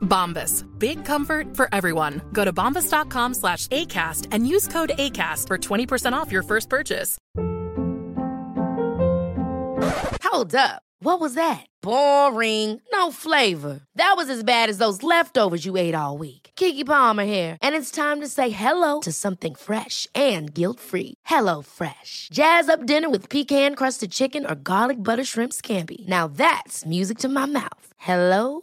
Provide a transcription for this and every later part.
Bombas. Big comfort for everyone. Go to bombas.com slash ACAST and use code ACAST for 20% off your first purchase. Hold up. What was that? Boring. No flavor. That was as bad as those leftovers you ate all week. Keke Palmer here, and it's time to say hello to something fresh and guilt-free. Hello Fresh. Jazz up dinner with pecan-crusted chicken or garlic butter shrimp scampi. Now that's music to my mouth. Hello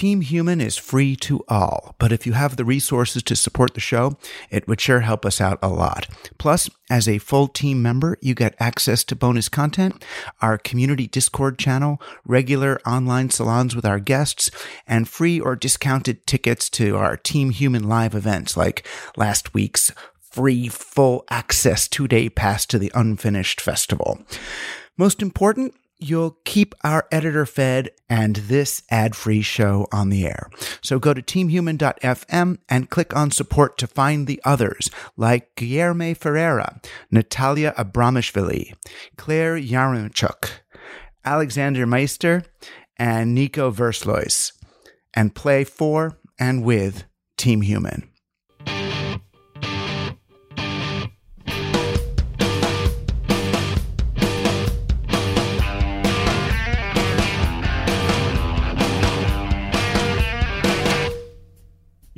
Team Human is free to all, but if you have the resources to support the show, it would sure help us out a lot. Plus, as a full team member, you get access to bonus content, our community Discord channel, regular online salons with our guests, and free or discounted tickets to our Team Human live events like last week's free full access two day pass to the Unfinished Festival. Most important, you'll keep our editor fed and this ad free show on the air. So go to teamhuman.fm and click on support to find the others like Guillermo Ferreira, Natalia Abramishvili, Claire Yaremchuk, Alexander Meister, and Nico Verslois, and play for and with Team Human.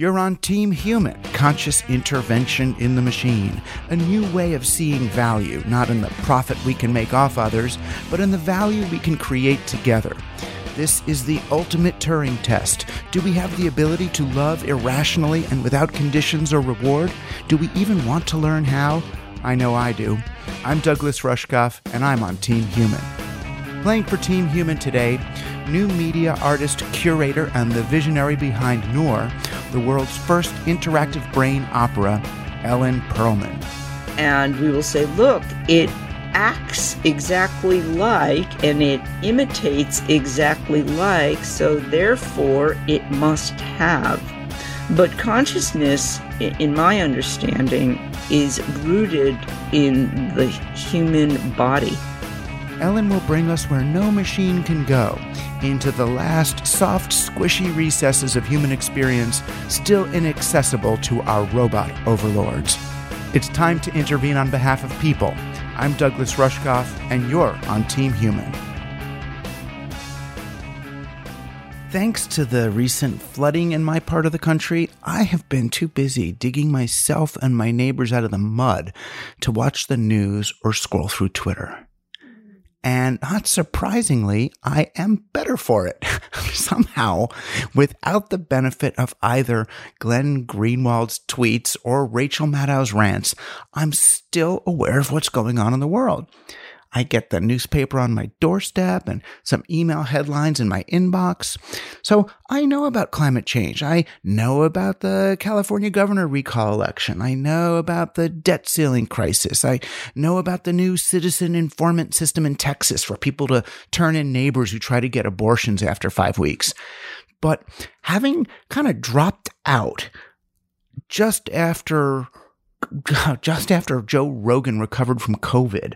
You're on Team Human, conscious intervention in the machine, a new way of seeing value, not in the profit we can make off others, but in the value we can create together. This is the ultimate Turing test. Do we have the ability to love irrationally and without conditions or reward? Do we even want to learn how? I know I do. I'm Douglas Rushkoff, and I'm on Team Human. Playing for Team Human today, new media artist, curator, and the visionary behind Noor, the world's first interactive brain opera, Ellen Perlman. and we will say, look, it acts exactly like and it imitates exactly like, so therefore it must have. But consciousness, in my understanding, is rooted in the human body. Ellen will bring us where no machine can go, into the last soft, squishy recesses of human experience, still inaccessible to our robot overlords. It's time to intervene on behalf of people. I'm Douglas Rushkoff, and you're on Team Human. Thanks to the recent flooding in my part of the country, I have been too busy digging myself and my neighbors out of the mud to watch the news or scroll through Twitter. And not surprisingly, I am better for it. Somehow, without the benefit of either Glenn Greenwald's tweets or Rachel Maddow's rants, I'm still aware of what's going on in the world. I get the newspaper on my doorstep and some email headlines in my inbox. So I know about climate change. I know about the California governor recall election. I know about the debt ceiling crisis. I know about the new citizen informant system in Texas for people to turn in neighbors who try to get abortions after five weeks. But having kind of dropped out just after just after Joe Rogan recovered from COVID,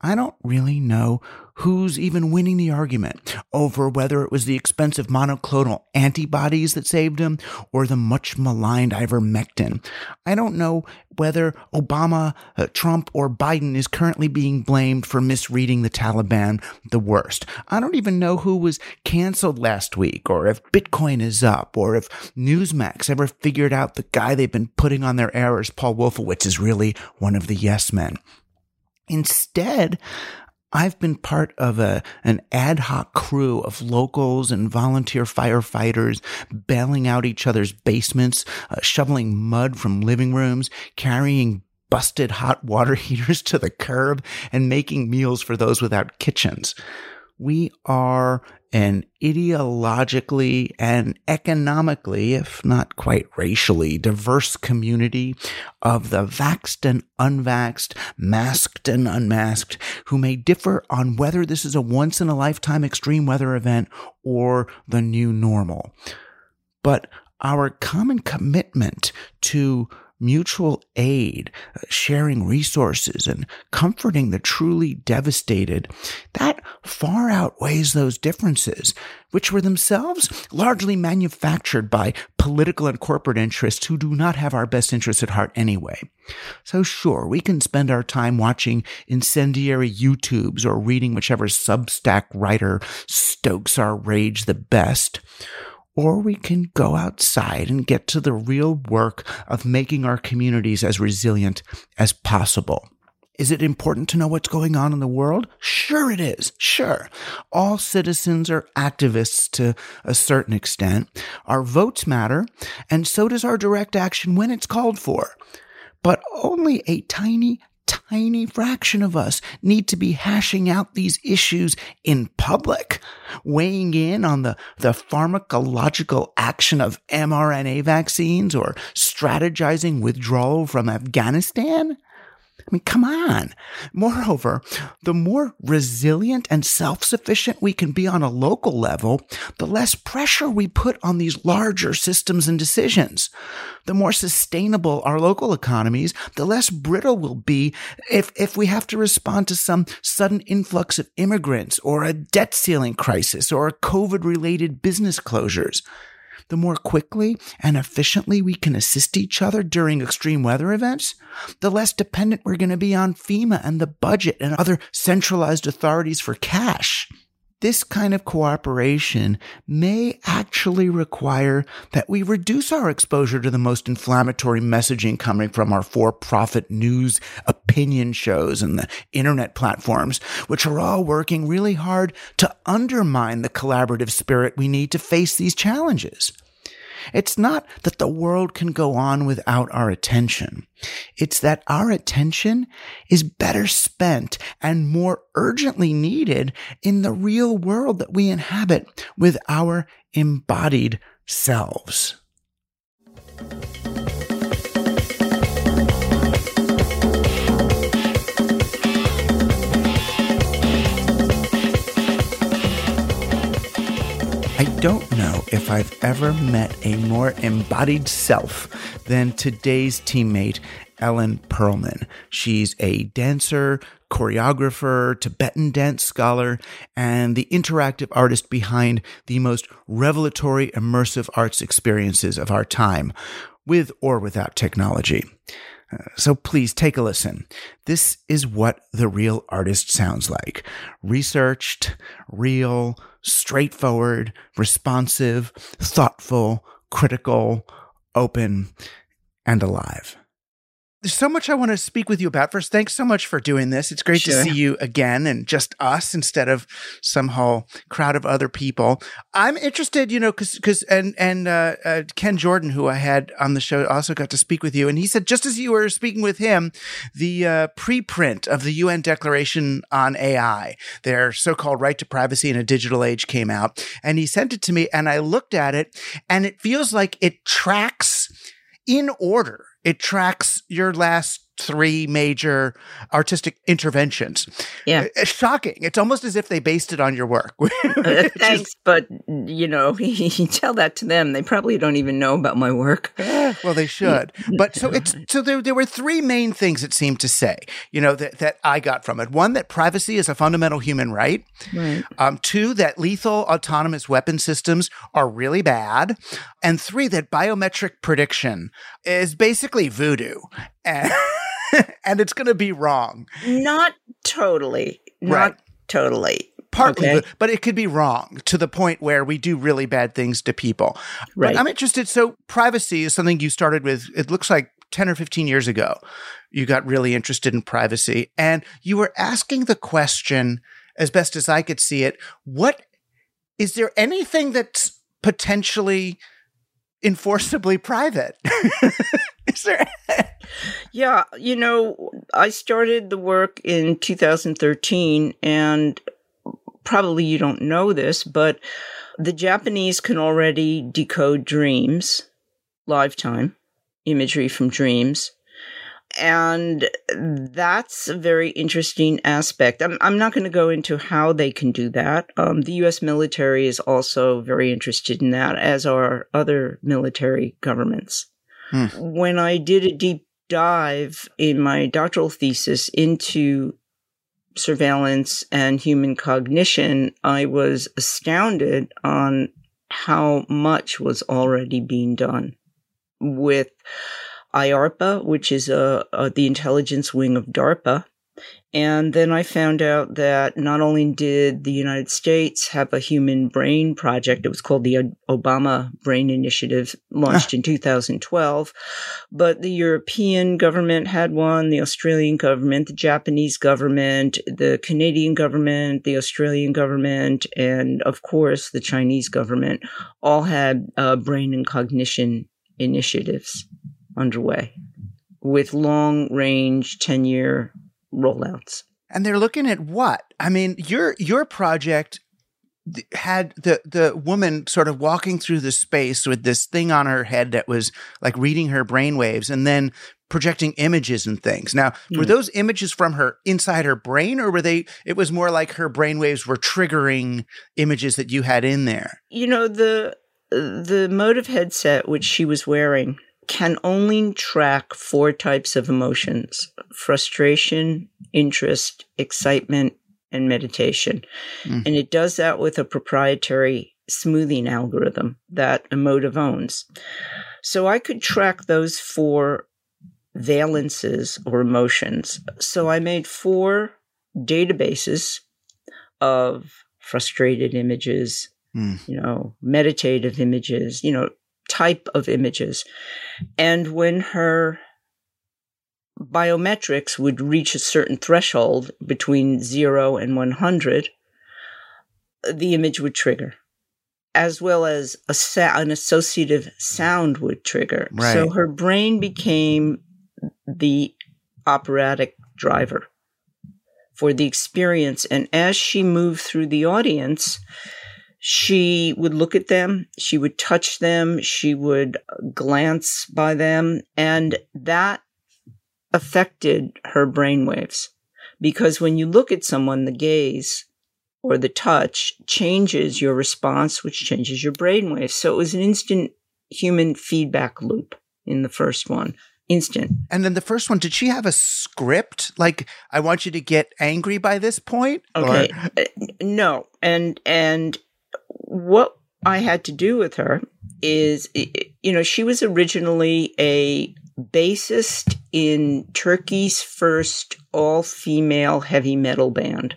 I don't really know who's even winning the argument over whether it was the expensive monoclonal antibodies that saved him or the much maligned ivermectin. I don't know whether Obama, uh, Trump, or Biden is currently being blamed for misreading the Taliban the worst. I don't even know who was canceled last week, or if Bitcoin is up, or if Newsmax ever figured out the guy they've been putting on their errors, Paul Wolfowitz, is really one of the yes men. Instead, I've been part of a, an ad hoc crew of locals and volunteer firefighters bailing out each other's basements, uh, shoveling mud from living rooms, carrying busted hot water heaters to the curb, and making meals for those without kitchens. We are an ideologically and economically, if not quite racially, diverse community of the vaxxed and unvaxxed, masked and unmasked, who may differ on whether this is a once in a lifetime extreme weather event or the new normal. But our common commitment to mutual aid, uh, sharing resources, and comforting the truly devastated, that far outweighs those differences, which were themselves largely manufactured by political and corporate interests who do not have our best interests at heart anyway. So sure, we can spend our time watching incendiary YouTubes or reading whichever Substack writer stokes our rage the best or we can go outside and get to the real work of making our communities as resilient as possible. Is it important to know what's going on in the world? Sure it is. Sure. All citizens are activists to a certain extent. Our votes matter, and so does our direct action when it's called for. But only a tiny tiny fraction of us need to be hashing out these issues in public, weighing in on the, the pharmacological action of mRNA vaccines or strategizing withdrawal from Afghanistan. I mean, come on. Moreover, the more resilient and self sufficient we can be on a local level, the less pressure we put on these larger systems and decisions. The more sustainable our local economies, the less brittle we'll be if, if we have to respond to some sudden influx of immigrants or a debt ceiling crisis or COVID related business closures the more quickly and efficiently we can assist each other during extreme weather events, the less dependent we're going to be on FEMA and the budget and other centralized authorities for cash. This kind of cooperation may actually require that we reduce our exposure to the most inflammatory messaging coming from our for profit news opinion shows and the internet platforms, which are all working really hard to undermine the collaborative spirit we need to face these challenges. It's not that the world can go on without our attention. It's that our attention is better spent and more urgently needed in the real world that we inhabit with our embodied selves. I don't know if I've ever met a more embodied self than today's teammate, Ellen Perlman. She's a dancer, choreographer, Tibetan dance scholar, and the interactive artist behind the most revelatory immersive arts experiences of our time, with or without technology. So please take a listen. This is what the real artist sounds like. Researched, real, straightforward, responsive, thoughtful, critical, open, and alive. There's so much I want to speak with you about. First, thanks so much for doing this. It's great sure. to see you again and just us instead of some whole crowd of other people. I'm interested, you know, because because and and uh, uh, Ken Jordan, who I had on the show, also got to speak with you, and he said just as you were speaking with him, the uh, preprint of the UN Declaration on AI, their so-called right to privacy in a digital age, came out, and he sent it to me, and I looked at it, and it feels like it tracks in order it tracks your last three major artistic interventions. Yeah. It's shocking. It's almost as if they based it on your work. Uh, thanks, but you know, you tell that to them. They probably don't even know about my work. well, they should. But so it's so there there were three main things it seemed to say, you know, that, that I got from it. One, that privacy is a fundamental human right. Right. Um, two, that lethal autonomous weapon systems are really bad. And three, that biometric prediction is basically voodoo. And, and it's going to be wrong. Not totally. Not Right. totally. Partly, Okay. but it could be wrong to the point where we do really bad things to people. Right. But I'm interested. So, privacy is something you started with, it looks like 10 or 15 years ago. You got really interested in privacy and you were asking the question, as best as I could see it, what is there anything that's potentially enforceably private? is there? Yeah, you know, I started the work in 2013, and probably you don't know this, but the Japanese can already decode dreams, lifetime imagery from dreams. And that's a very interesting aspect. I'm, I'm not going to go into how they can do that. Um, the US military is also very interested in that, as are other military governments. When I did a deep dive in my doctoral thesis into surveillance and human cognition, I was astounded on how much was already being done with IARPA, which is a, a, the intelligence wing of DARPA. And then I found out that not only did the United States have a human brain project, it was called the Obama Brain Initiative, launched in ah. 2012, but the European government had one, the Australian government, the Japanese government, the Canadian government, the Australian government, and of course the Chinese government all had uh, brain and cognition initiatives underway with long range 10 year rollouts. And they're looking at what? I mean, your your project had the the woman sort of walking through the space with this thing on her head that was like reading her brainwaves and then projecting images and things. Now, were Mm. those images from her inside her brain or were they it was more like her brainwaves were triggering images that you had in there? You know, the the Emotiv headset which she was wearing can only track four types of emotions frustration, interest, excitement, and meditation. Mm. And it does that with a proprietary smoothing algorithm that Emotiv owns. So I could track those four valences or emotions. So I made four databases of frustrated images, Mm. you know, meditative images, you know, type of images. And when her biometrics would reach a certain threshold between zero and 100, the image would trigger, as well as a sa- an associative sound would trigger. So her brain became the operatic driver for the experience. And as she moved through the audience, she would look at them, she would touch them, she would glance by them, and that affected her brainwaves. Because when you look at someone, the gaze or the touch changes your response, which changes your brainwaves. So it was an instant human feedback loop in the first one. Instant. And then the first one, did she have a script? Like, I want you to get angry by this point? Or- Okay. Uh, no. And and what I had to do with her is you know, she was originally a bassist in Turkey's first all-female heavy metal band.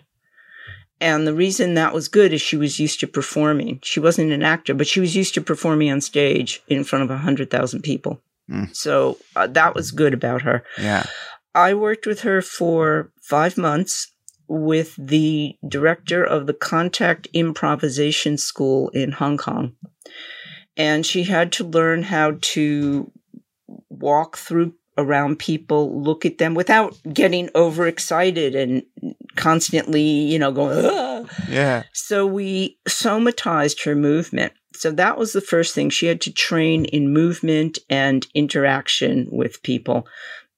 And the reason that was good is she was used to performing. She wasn't an actor, but she was used to performing on stage in front of 100,000 people. Mm. So uh, that was good about her. yeah. I worked with her for five months with the director of the Contact Improvisation School in Hong Kong. And she had to learn how to walk through around people, look at them without getting overexcited and constantly, you know, going, "Ah." Yeah. So we somatized her movement. So that was the first thing. She had to train in movement and interaction with people.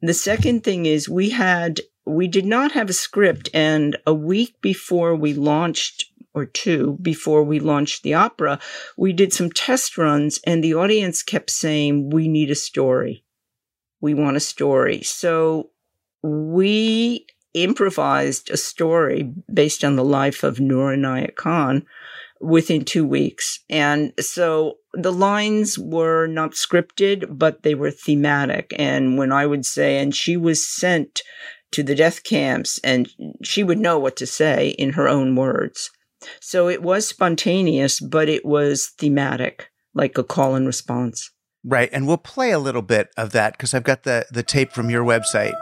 The second thing is we had we did not have a script and a week before we launched or two before we launched the opera, we did some test runs and the audience kept saying, we need a story. We want a story. So we improvised a story based on the life of Noor Khan within two weeks. And so the lines were not scripted, but they were thematic. And when I would say, and she was sent to the death camps and she would know what to say in her own words. So it was spontaneous, but it was thematic, like a call and response. Right. And we'll play a little bit of that because I've got the, the tape from your website.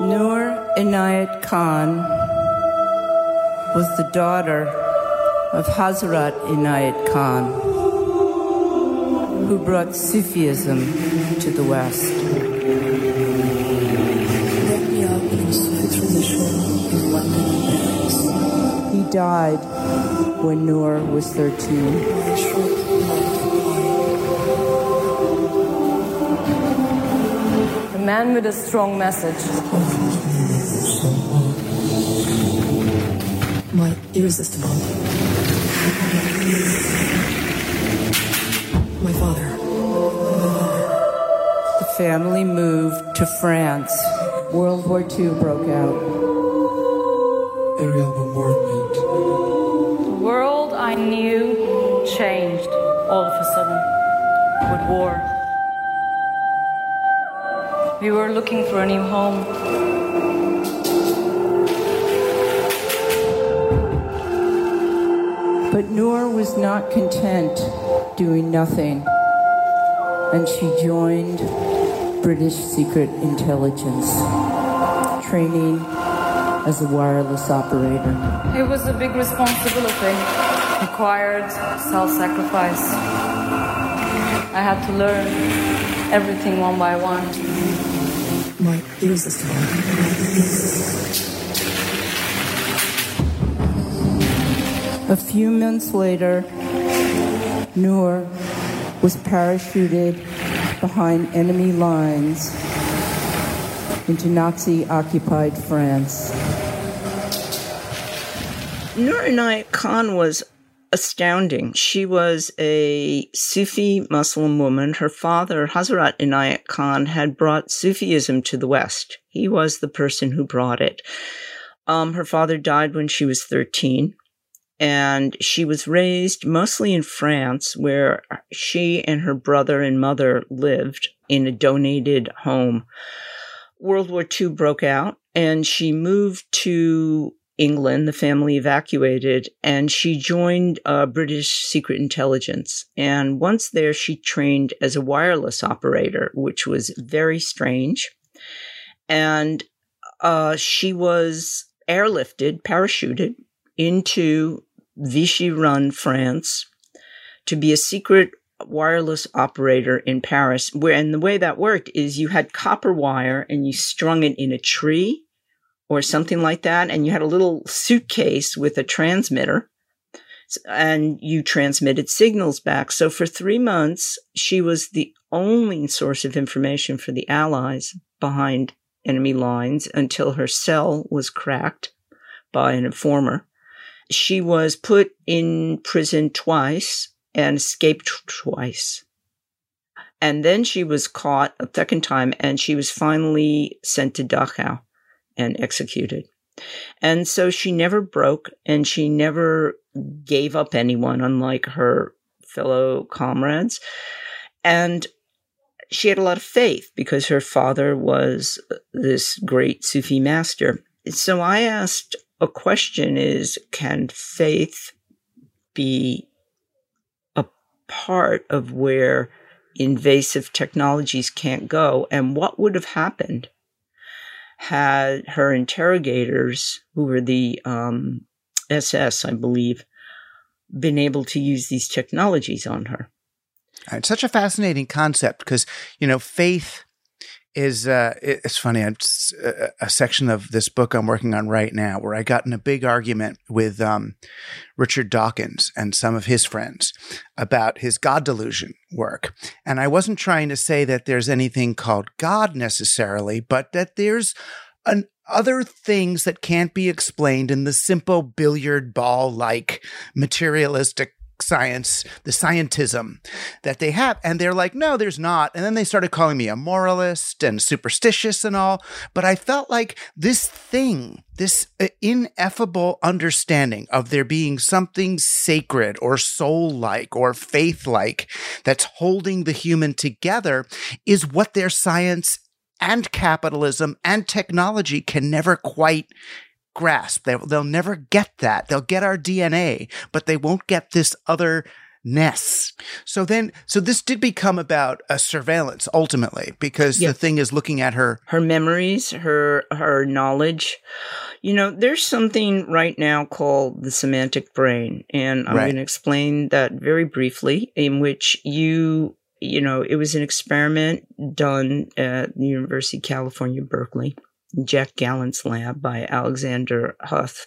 Noor Inayat Khan was the daughter of Hazrat Inayat Khan who brought Sufism to the West. He died when Noor was 13. A man with a strong message. My irresistible. My father. The family moved to France. World War II broke out. Aerial bombardment. The world I knew changed all of a sudden with war. We were looking for a new home. But Noor was not content doing nothing, and she joined British Secret Intelligence, training as a wireless operator. It was a big responsibility, required self sacrifice. I had to learn everything one by one. My irresistible. A few months later, Noor was parachuted behind enemy lines into Nazi occupied France. Noor Inayat Khan was astounding. She was a Sufi Muslim woman. Her father, Hazrat Inayat Khan, had brought Sufism to the West. He was the person who brought it. Um, her father died when she was 13 and she was raised mostly in France, where she and her brother and mother lived in a donated home. World War II broke out, and she moved to England. The family evacuated, and she joined uh, British Secret Intelligence. And once there, she trained as a wireless operator, which was very strange. And uh, she was airlifted, parachuted into Vichy run France to be a secret wireless operator in Paris. Where, and the way that worked is you had copper wire and you strung it in a tree or something like that. And you had a little suitcase with a transmitter and you transmitted signals back. So for three months, she was the only source of information for the Allies behind enemy lines until her cell was cracked by an informer. She was put in prison twice and escaped twice. And then she was caught a second time and she was finally sent to Dachau and executed. And so she never broke and she never gave up anyone, unlike her fellow comrades. And she had a lot of faith because her father was uh, this great Sufi master. So I asked a question is can faith be a part of where invasive technologies can't go? And what would have happened had her interrogators, who were the um, SS, I believe, been able to use these technologies on her? It's such a fascinating concept because, you know, faith is uh, it's funny. It's a, a section of this book I'm working on right now where I got in a big argument with um, Richard Dawkins and some of his friends about his God delusion work. And I wasn't trying to say that there's anything called God necessarily, but that there's an other things that can't be explained in the simple billiard ball like materialistic science, the scientism that they have. And they're like, no, there's not. And then they started calling me a moralist and superstitious and all. But I felt like this thing, this uh, ineffable understanding of there being something sacred or soul like or faith like that's holding the human together is what their science and capitalism and technology can never quite grasp. They, they'll never get that. They'll get our DNA, but they won't get this other ness. So then, so this did become about a surveillance ultimately, because the thing is looking at her, her memories, her her knowledge. You know, there's something right now called the semantic brain, and I'm Right. going to explain that very briefly. In which you, you know, it was an experiment done at the University of California, Berkeley, Jack Gallant's lab by Alexander Huth.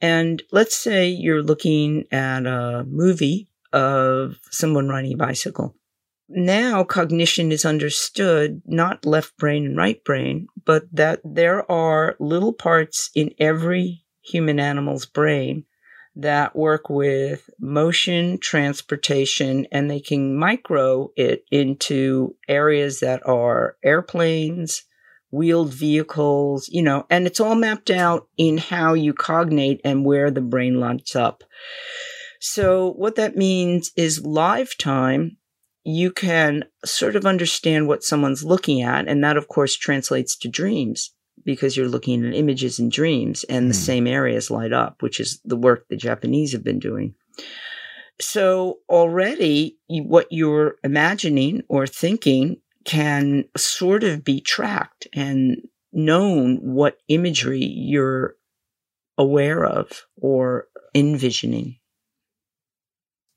And let's say you're looking at a movie of someone riding a bicycle. Now cognition is understood, not left brain and right brain, but that there are little parts in every human animal's brain that work with motion, transportation, and they can micro it into areas that are airplanes, wheeled vehicles, you know, and it's all mapped out in how you cognate and where the brain lights up. So what that means is live time, you can sort of understand what someone's looking at. And that, of course, translates to dreams because you're looking at images in dreams and the hmm. same areas light up, which is the work the Japanese have been doing. So already what you're imagining or thinking can sort of be tracked and known what imagery you're aware of or envisioning.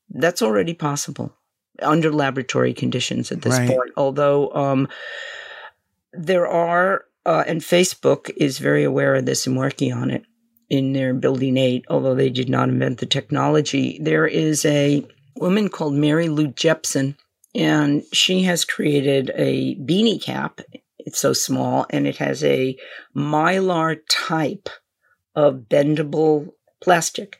That's already possible under laboratory conditions at this Right. point. Although um, there are, uh, and Facebook is very aware of this and working on it in their Building 8, although they did not invent the technology. There is a woman called Mary Lou Jepsen, and she has created a beanie cap. It's so small, and it has a mylar type of bendable plastic.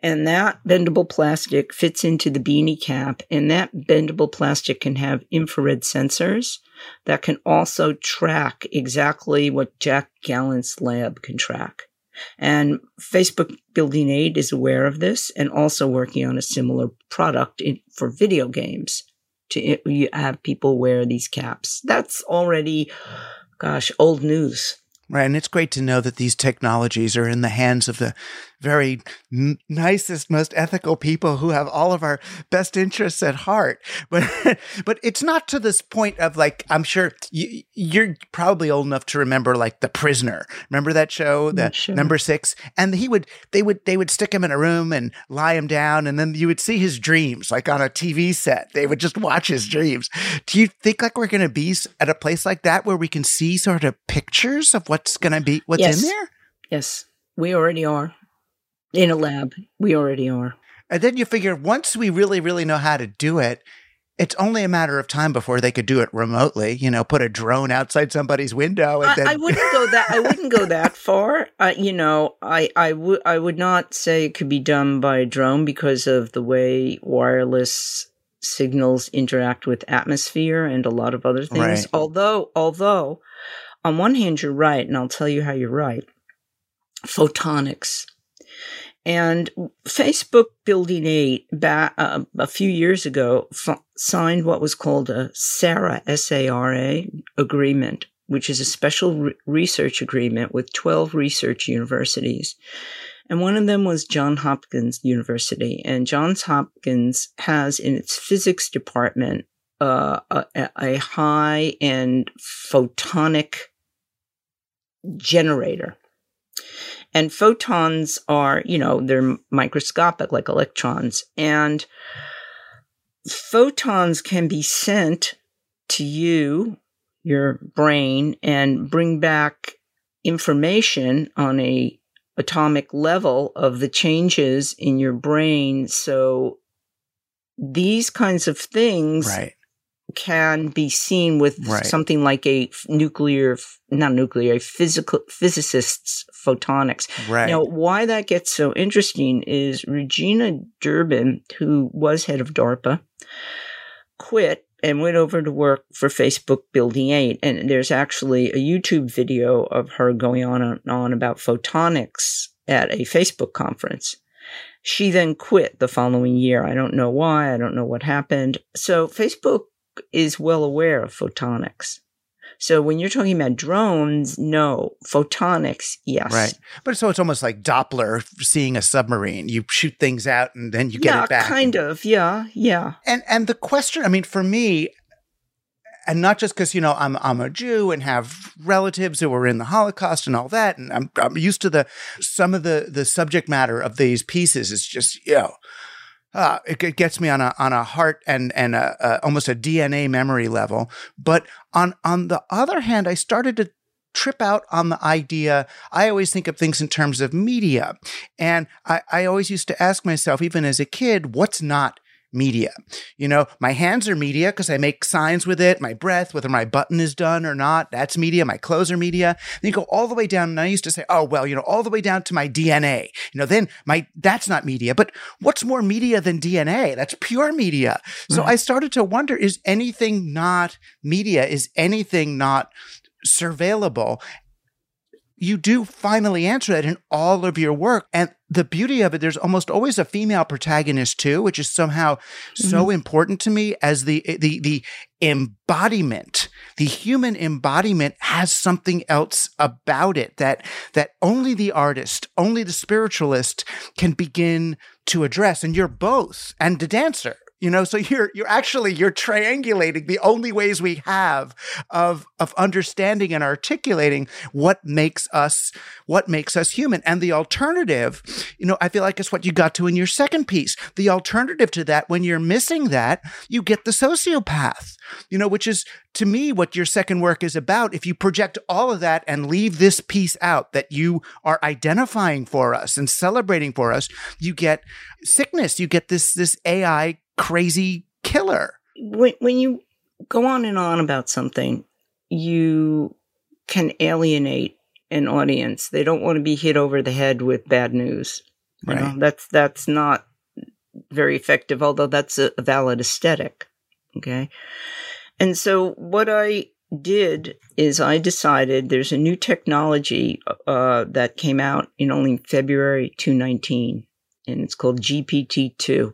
And that bendable plastic fits into the beanie cap, and that bendable plastic can have infrared sensors that can also track exactly what Jack Gallant's lab can track. And Facebook Building 8 is aware of this and also working on a similar product in, for video games to you have people wear these caps. That's already, gosh, old news. Right. And it's great to know that these technologies are in the hands of the very n- nicest, most ethical people who have all of our best interests at heart. But, but it's not to this point of like, I'm sure you, you're probably old enough to remember like The Prisoner. Remember that show, mm, the sure. number six? And he would, they would, they would stick him in a room and lie him down. And then you would see his dreams like on a TV set. They would just watch his dreams. Do you think like we're going to be at a place like that where we can see sort of pictures of what's going to be, what's Yes. in there? Yes, we already are. In a lab, we already are. And then you figure once we really, really know how to do it, it's only a matter of time before they could do it remotely. You know, put a drone outside somebody's window and I, then I wouldn't go that. I wouldn't go that far. Uh, you know, I I would I would not say it could be done by a drone because of the way wireless signals interact with atmosphere and a lot of other things. Right. Although, although, on one hand, you're right, and I'll tell you how you're right. Photonics. And Facebook Building 8 ba- uh, a few years ago f- signed what was called a SARA, S-A-R-A agreement, which is a special re- research agreement with 12 research universities. And one of them was Johns Hopkins University. And Johns Hopkins has in its physics department uh, a, a high end photonic generator. And photons are, you know, they're microscopic like electrons. And photons can be sent to you your brain and bring back information on a atomic level of the changes in your brain. So these kinds of things Right. Can be seen with Right. something like a nuclear, not nuclear, a physical physicist's photonics. Right. Now, why that gets so interesting is Regina Durbin, who was head of DARPA, quit and went over to work for Facebook Building 8. And there's actually a YouTube video of her going on and on about photonics at a Facebook conference. She then quit the following year. I don't know why. I don't know what happened. So Facebook is well aware of photonics. So when you're talking about drones, no. Photonics, yes. Right. But so it's almost like Doppler seeing a submarine. You shoot things out and then you get yeah, it back. kind of. Yeah, yeah. And and the question, I mean, for me, and not just because you know I'm I'm a Jew and have relatives who were in the Holocaust and all that, and I'm I'm used to the some of the the subject matter of these pieces is just you know. Uh, it, gets me on a on a heart and and a, a, almost a DNA memory level, but on on the other hand, I started to trip out on the idea. I always think of things in terms of media, and I, I always used to ask myself, even as a kid, what's not media. You know, my hands are media because I make signs with it, my breath, whether my button is done or not, that's media. My clothes are media. Then you go all the way down. And I used to say, oh, well, you know, all the way down to my DNA. You know, then my, that's not media. But what's more media than DNA? That's pure media. So I started to wonder, is anything not media? Is anything not surveillable? You do finally answer that in all of your work. And the beauty of it, there's almost always a female protagonist too, which is somehow so mm-hmm. important to me as the, the, the embodiment, the human embodiment has something else about it that, that only the artist, only the spiritualist can begin to address. And you're both and the dancer. You know, so you're you're actually you're triangulating the only ways we have of of understanding and articulating what makes us what makes us human. And the alternative, you know, I feel like it's what you got to in your second piece. The alternative to that, when you're missing that, you get the sociopath, you know, which is to me what your second work is about. If you project all of that and leave this piece out that you are identifying for us and celebrating for us, you get sickness. You get this this AI crazy killer. When, when you go on and on about something, you can alienate an audience. They don't want to be hit over the head with bad news. You know, that's that's not very effective, although that's a, a valid aesthetic. Okay. And so what I did is I decided there's a new technology uh, that came out in only February 2019, and it's called GPT-2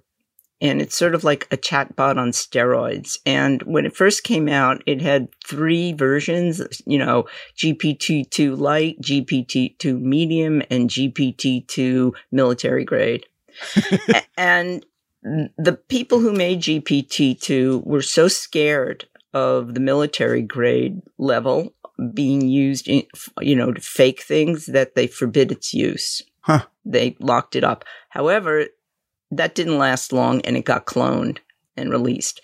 and it's sort of like a chatbot on steroids. And when it first came out, it had three versions, you know, GPT-2 light, GPT-2 medium, and GPT-2 military grade. And the people who made GPT-2 were so scared of the military grade level being used, in, you know, to fake things that they forbid its use. Huh. They locked it up. However, that didn't last long and it got cloned and released.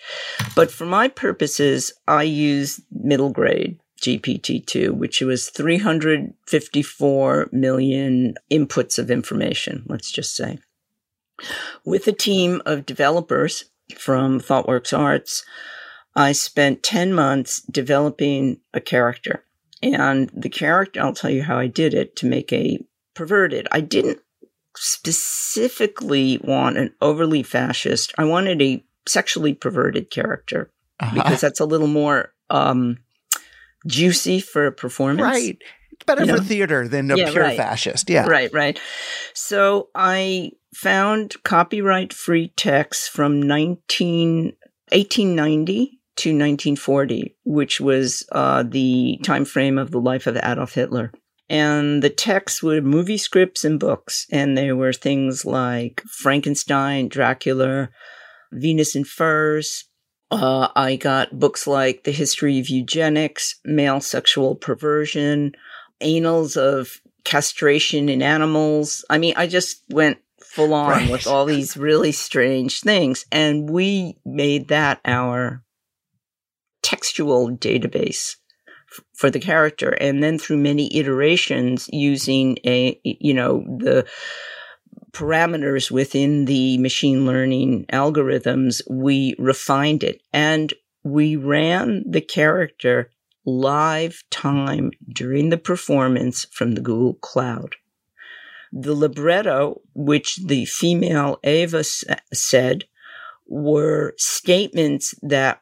But for my purposes, I used middle grade GPT-2, which was 354 million inputs of information, let's just say. With a team of developers from ThoughtWorks Arts, I spent 10 months developing a character. And the character, I'll tell you how I did it to make a perverted. I didn't specifically want an overly fascist. I wanted a sexually perverted character because that's a little more um, juicy for a performance. Right. It's better You for know? theater than a Yeah, pure right. fascist. Yeah. Right, right. So I found copyright free texts from 19, 1890 to 1940, which was uh, the time frame of the life of Adolf Hitler. And the texts were movie scripts and books. And they were things like Frankenstein, Dracula, Venus in Furs. Uh, I got books like The History of Eugenics, Male Sexual Perversion, Annals of Castration in Animals. I mean, I just went full on Right. with all these really strange things. And we made that our textual database for the character. And then through many iterations using a, you know, the parameters within the machine learning algorithms, we refined it and we ran the character live time during the performance from the Google Cloud. The libretto, which the female Ava said, were statements that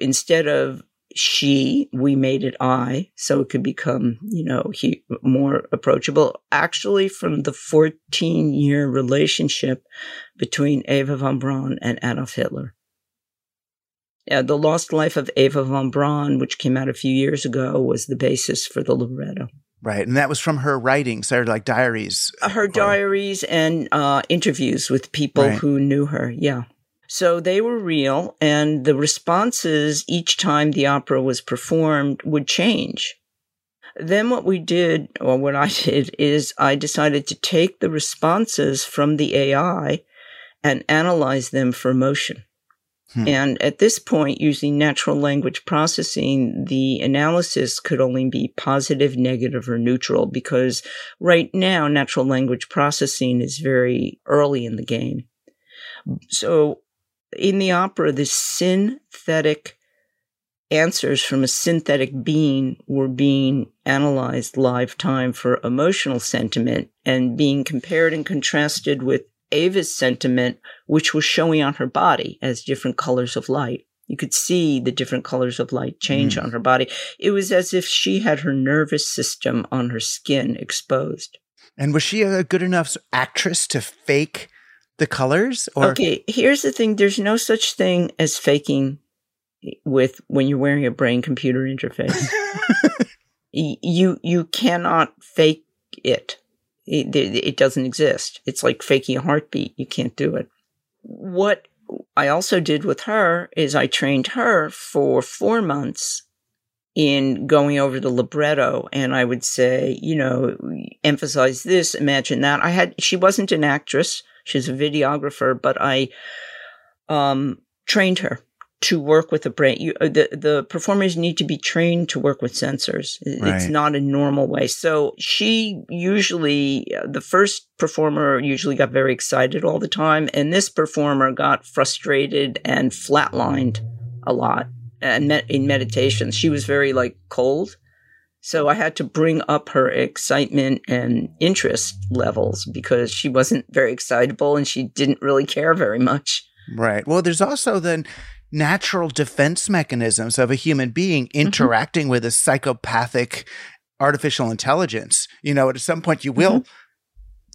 instead of she, we made it I, so it could become, you know, he, more approachable. Actually, from the 14 year relationship between Eva von Braun and Adolf Hitler. Uh, the Lost Life of Eva von Braun, which came out a few years ago, was the basis for the libretto. Right, and that was from her writings, or like diaries. Her or... diaries and uh, interviews with people right. who knew her. Yeah. So they were real, and the responses each time the opera was performed would change. Then what we did, or what I did, is I decided to take the responses from the AI and analyze them for emotion. Hmm. And at this point, using natural language processing, the analysis could only be positive, negative, or neutral because right now, natural language processing is very early in the game. So in the opera, the synthetic answers from a synthetic being were being analyzed live time for emotional sentiment and being compared and contrasted with Ava's sentiment, which was showing on her body as different colors of light. You could see the different colors of light change mm. on her body. It was as if she had her nervous system on her skin exposed. And was she a good enough actress to fake the colors? Or? Okay, here's the thing there's no such thing as faking with when you're wearing a brain computer interface. you you cannot fake it. It, it doesn't exist. It's like faking a heartbeat. You can't do it. What I also did with her is I trained her for four months in going over the libretto and I would say, you know, emphasize this, imagine that. I had, she wasn't an actress. She's a videographer, but I, um, trained her to work with the brain. You, uh, the the performers need to be trained to work with sensors. Right. It's not a normal way. So she usually uh, the first performer usually got very excited all the time, and this performer got frustrated and flatlined a lot. And met, in meditation, she was very like cold. So I had to bring up her excitement and interest levels because she wasn't very excitable and she didn't really care very much. Right. Well, there's also then natural defense mechanisms of a human being mm-hmm. interacting mm-hmm. with a psychopathic artificial intelligence. You know, at some point you will mm-hmm.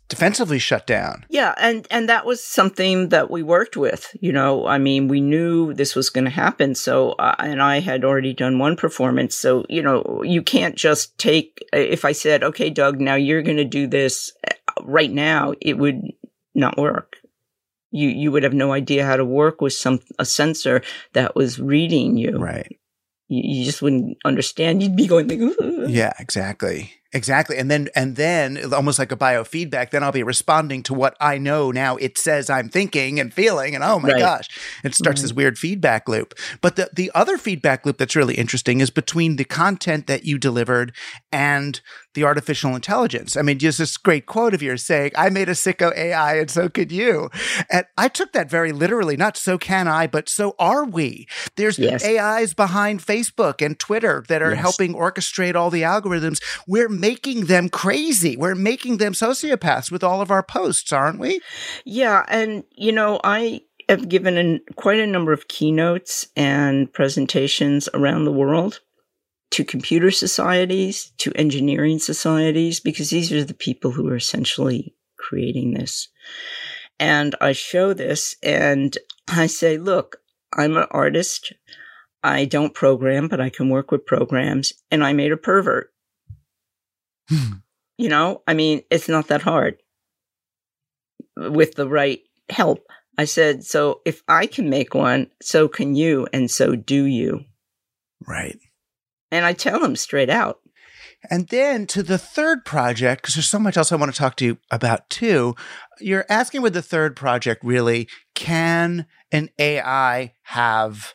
Defensively shut down. Yeah, and and that was something that we worked with. You know, I mean, we knew this was going to happen. So, uh, and I had already done one performance. So, you know, you can't just take. If I said, "Okay, Doug, now you're going to do this uh, right now," it would not work you you would have no idea how to work with some a sensor that was reading you. Right. You, you just wouldn't understand. You'd be going like, Ugh. yeah, exactly. Exactly. And then and then almost like a biofeedback, then I'll be responding to what I know now it says I'm thinking and feeling and oh my right. gosh. It starts right. this weird feedback loop. But the the other feedback loop that's really interesting is between the content that you delivered and the artificial intelligence. I mean, just this great quote of yours saying, I made a sicko AI and so could you. And I took that very literally, not so can I, but so are we. There's yes. AIs behind Facebook and Twitter that are yes. helping orchestrate all the algorithms. We're making them crazy. We're making them sociopaths with all of our posts, aren't we? Yeah. And, you know, I have given an, quite a number of keynotes and presentations around the world to computer societies, to engineering societies, because these are the people who are essentially creating this. And I show this and I say, look, I'm an artist. I don't program, but I can work with programs and I made a pervert. You know, I mean, it's not that hard with the right help. I said, so if I can make one, so can you, and so do you. Right. And I tell them straight out. And then to the third project, because there's so much else I want to talk to you about too. You're asking with the third project, really, can an AI have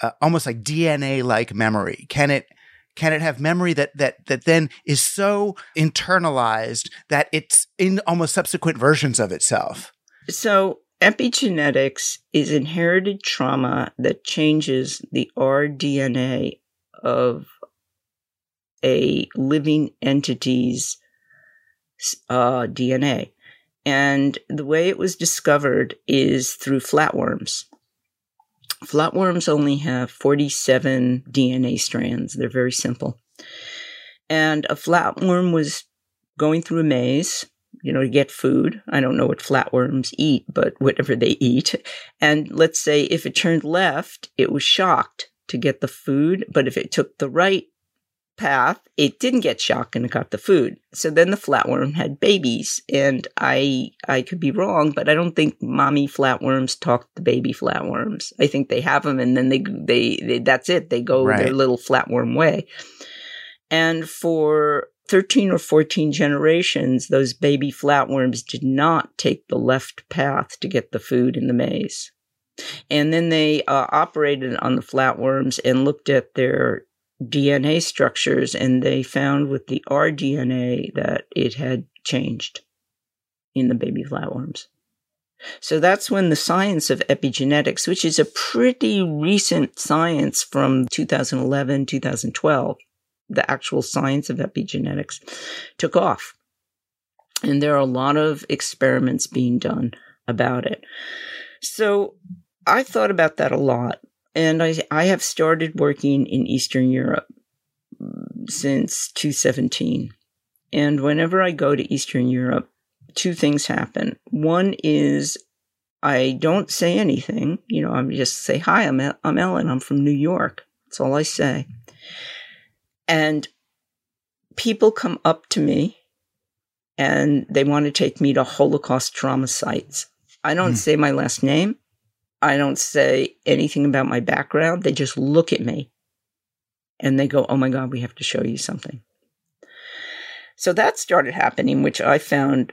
uh, almost like DNA like memory? Can it can it have memory that that that then is so internalized that it's in almost subsequent versions of itself? So epigenetics is inherited trauma that changes the rDNA of a living entity's uh, DNA. And the way it was discovered is through flatworms. Flatworms only have 47 DNA strands. They're very simple. And a flatworm was going through a maze, you know, to get food. I don't know what flatworms eat, but whatever they eat. And let's say if it turned left, it was shocked to get the food. But if it took the right path, it didn't get shocked and it got the food. So then the flatworm had babies, and I I could be wrong, but I don't think mommy flatworms talk to baby flatworms. I think they have them, and then they they, they that's it. They go Right. their little flatworm way. And for 13 or 14 generations, those baby flatworms did not take the left path to get the food in the maze. And then they uh, operated on the flatworms and looked at their DNA structures, and they found with the rDNA that it had changed in the baby flatworms. So that's when the science of epigenetics, which is a pretty recent science from 2011, 2012, the actual science of epigenetics, took off. And there are a lot of experiments being done about it. So I thought about that a lot. And I, I have started working in Eastern Europe mm, since 2017. And whenever I go to Eastern Europe, two things happen. One is I don't say anything. You know, I'm just say, hi, I'm, El- I'm Ellen. I'm from New York. That's all I say. And people come up to me and they want to take me to Holocaust trauma sites. I don't say my last name. I don't say anything about my background. They just look at me and they go, Oh my God, we have to show you something. So that started happening, which I found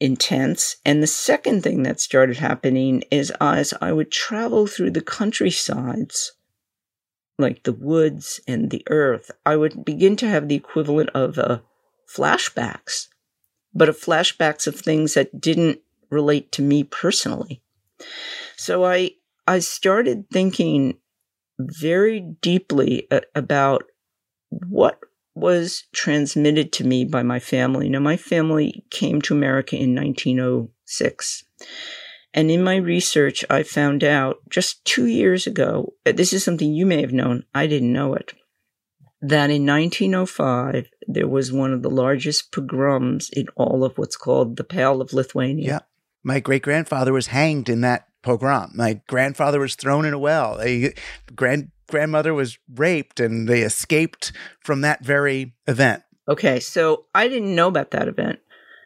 intense. And the second thing that started happening is as I would travel through the countrysides, like the woods and the earth, I would begin to have the equivalent of uh, flashbacks, but of flashbacks of things that didn't relate to me personally. So I I started thinking very deeply about what was transmitted to me by my family. Now my family came to America in 1906. And in my research I found out just 2 years ago, uh, this is something you may have known, I didn't know it. That in 1905 there was one of the largest pogroms in all of what's called the Pale of Lithuania. Yeah. My great grandfather was hanged in that pogrom. My grandfather was thrown in a well. A grand grandmother was raped and they escaped from that very event. Okay, so I didn't know about that event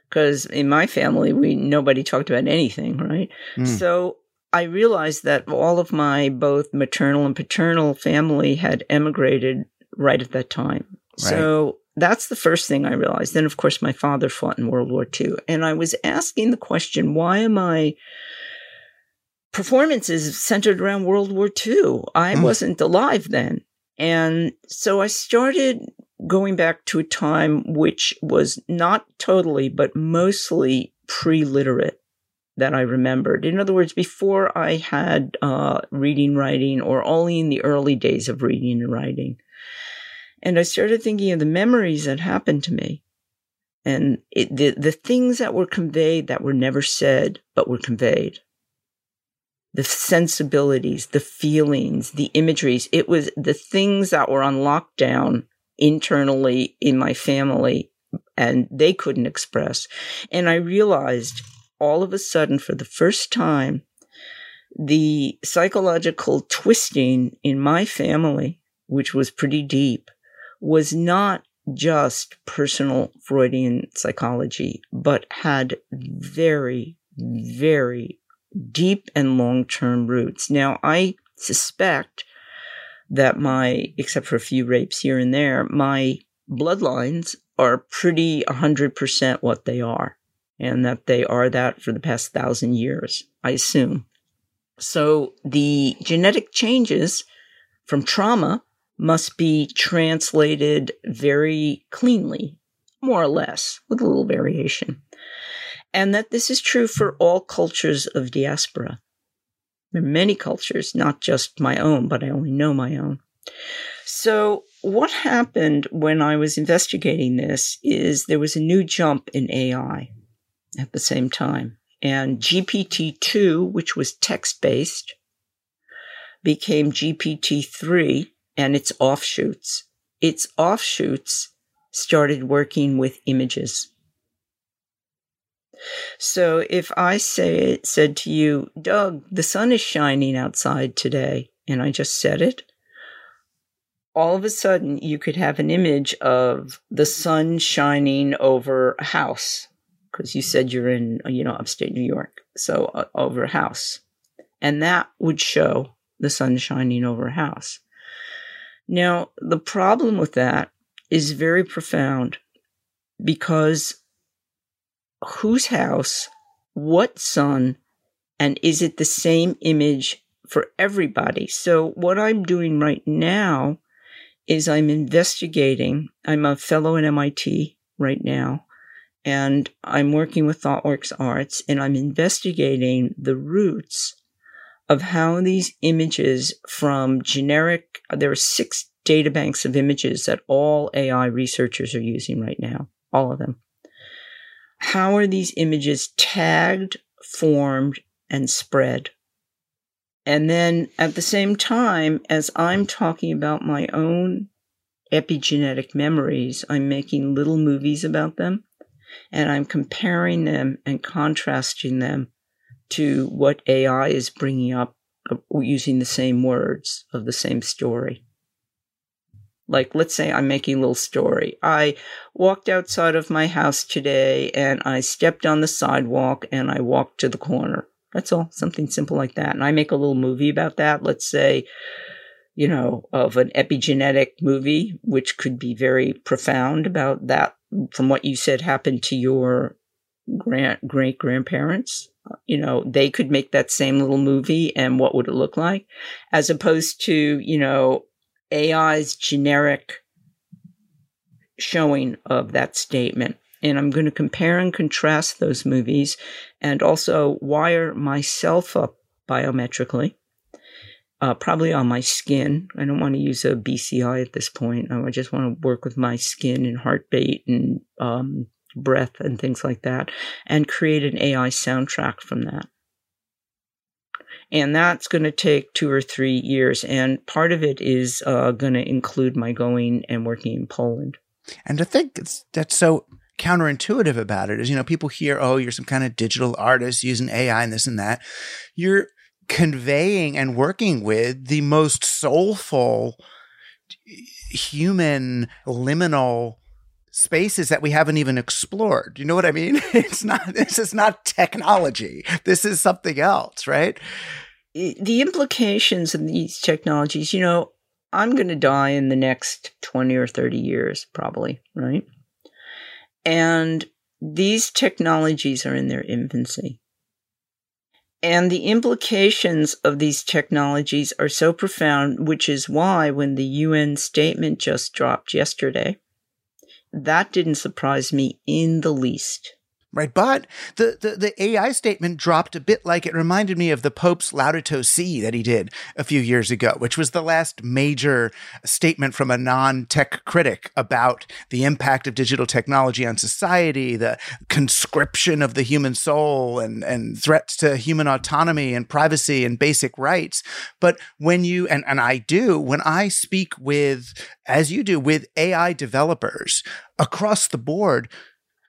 because in my family we nobody talked about anything, right? Mm. So I realized that all of my both maternal and paternal family had emigrated right at that time. So that's the first thing I realized. Then, of course, my father fought in World War II. And I was asking the question why am I performances centered around World War II? I Mm. wasn't alive then. And so I started going back to a time which was not totally, but mostly pre literate that I remembered. In other words, before I had uh, reading, writing, or only in the early days of reading and writing. And I started thinking of the memories that happened to me and it, the, the things that were conveyed that were never said, but were conveyed. The sensibilities, the feelings, the imageries. It was the things that were on lockdown internally in my family and they couldn't express. And I realized all of a sudden, for the first time, the psychological twisting in my family, which was pretty deep, was not just personal Freudian psychology, but had very, very deep and long term roots. Now, I suspect that my, except for a few rapes here and there, my bloodlines are pretty 100% what they are, and that they are that for the past thousand years, I assume. So the genetic changes from trauma must be translated very cleanly, more or less, with a little variation. And that this is true for all cultures of diaspora. There are many cultures, not just my own, but I only know my own. So, what happened when I was investigating this is there was a new jump in AI at the same time. And GPT 2, which was text based, became GPT 3 and its offshoots. Its offshoots started working with images. So if I say it said to you, Doug, the sun is shining outside today, and I just said it, all of a sudden you could have an image of the sun shining over a house because you said you're in you know upstate New York, so uh, over a house, and that would show the sun shining over a house. Now the problem with that is very profound because whose house, what sun, and is it the same image for everybody? So what I'm doing right now is I'm investigating. I'm a fellow at MIT right now, and I'm working with ThoughtWorks Arts, and I'm investigating the roots of how these images from generic, there are six data banks of images that all AI researchers are using right now, all of them. How are these images tagged, formed, and spread? And then at the same time, as I'm talking about my own epigenetic memories, I'm making little movies about them and I'm comparing them and contrasting them to what AI is bringing up uh, using the same words of the same story. Like, let's say I'm making a little story. I walked outside of my house today and I stepped on the sidewalk and I walked to the corner. That's all, something simple like that. And I make a little movie about that. Let's say, you know, of an epigenetic movie, which could be very profound about that from what you said happened to your grand great grandparents. You know, they could make that same little movie and what would it look like? As opposed to, you know, AI's generic showing of that statement. And I'm going to compare and contrast those movies and also wire myself up biometrically, uh, probably on my skin. I don't want to use a BCI at this point. I just want to work with my skin and heartbeat and um, breath and things like that and create an AI soundtrack from that. And that's going to take two or three years. And part of it is uh, going to include my going and working in Poland. And to think that's so counterintuitive about it is, you know, people hear, oh, you're some kind of digital artist using AI and this and that. You're conveying and working with the most soulful human liminal spaces that we haven't even explored. You know what I mean? It's not, this is not technology. This is something else, right? The implications of these technologies, you know, I'm going to die in the next 20 or 30 years, probably, right? And these technologies are in their infancy. And the implications of these technologies are so profound, which is why when the UN statement just dropped yesterday, that didn't surprise me in the least right? But the, the, the, AI statement dropped a bit like it reminded me of the Pope's Laudato Si that he did a few years ago, which was the last major statement from a non tech critic about the impact of digital technology on society, the conscription of the human soul, and, and threats to human autonomy and privacy and basic rights. But when you, and, and I do, when I speak with, as you do, with AI developers across the board,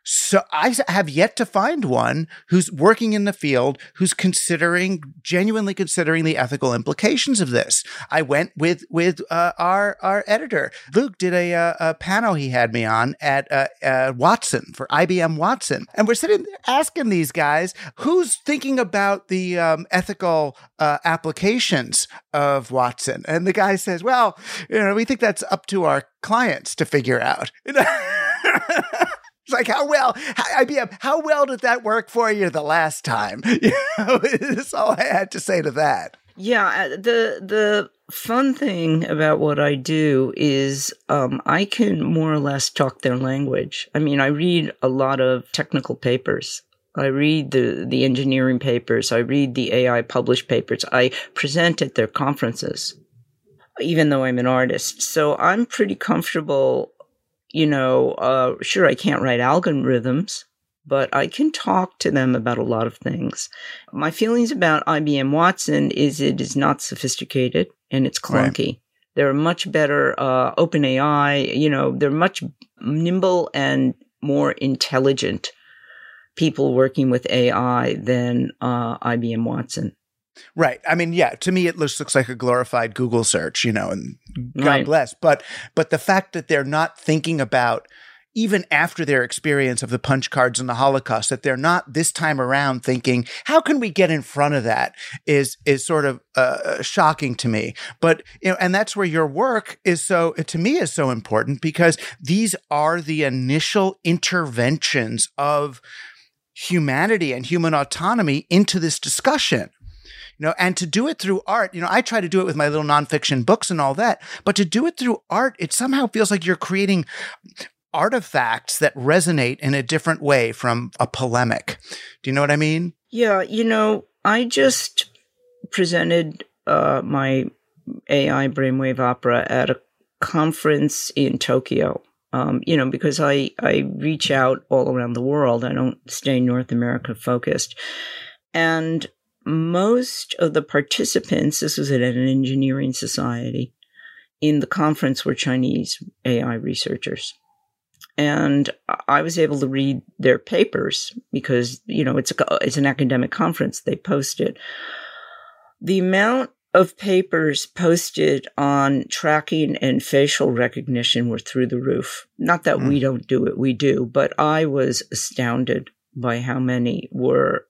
so I have yet to find one who's working in the field who's considering genuinely considering the ethical implications of this. I went with with uh, our our editor Luke did a, uh, a, panel he had me on at uh, uh Watson for IBM Watson, and we're sitting asking these guys who's thinking about the um, ethical uh, applications of Watson, and the guy says, "Well, you know, we think that's up to our clients to figure out." It's like how well IBM, how well did that work for you the last time? You know, that's all I had to say to that. Yeah, uh, the the fun thing about what I do is um, I can more or less talk their language. I mean, I read a lot of technical papers. I read the, the engineering papers. I read the AI published papers. I present at their conferences, even though I'm an artist. So I'm pretty comfortable, you know, uh, sure, I can't write algorithms, but I can talk to them about a lot of things. My feelings about IBM Watson is it is not sophisticated and it's clunky. Right. They're much better, uh, OpenAI, you know, they're much nimble and more intelligent people working with AI than uh, IBM Watson. Right. I mean, yeah, to me it looks looks like a glorified Google search, you know, and God right. bless. But but the fact that they're not thinking about even after their experience of the punch cards and the Holocaust, that they're not this time around thinking, how can we get in front of that is, is sort of uh, shocking to me. But, you know, and that's where your work is so, to me, is so important because these are the initial interventions of humanity and human autonomy into this discussion you know, and to do it through art, you know, I try to do it with my little nonfiction books and all that, but to do it through art, it somehow feels like you're creating artifacts that resonate in a different way from a polemic. Do you know what I mean? Yeah, you know, I just presented uh, my AI brainwave opera at a conference in Tokyo. Um, you know, because I, I reach out all around the world. I don't stay North America focused. And most of the participants, this was at an engineering society, in the conference were Chinese AI researchers and I was able to read their papers because you know it's a, it's an academic conference. They posted the amount of papers posted on tracking and facial recognition were through the roof. Not that mm. we don't do it, we do, but I was astounded by how many were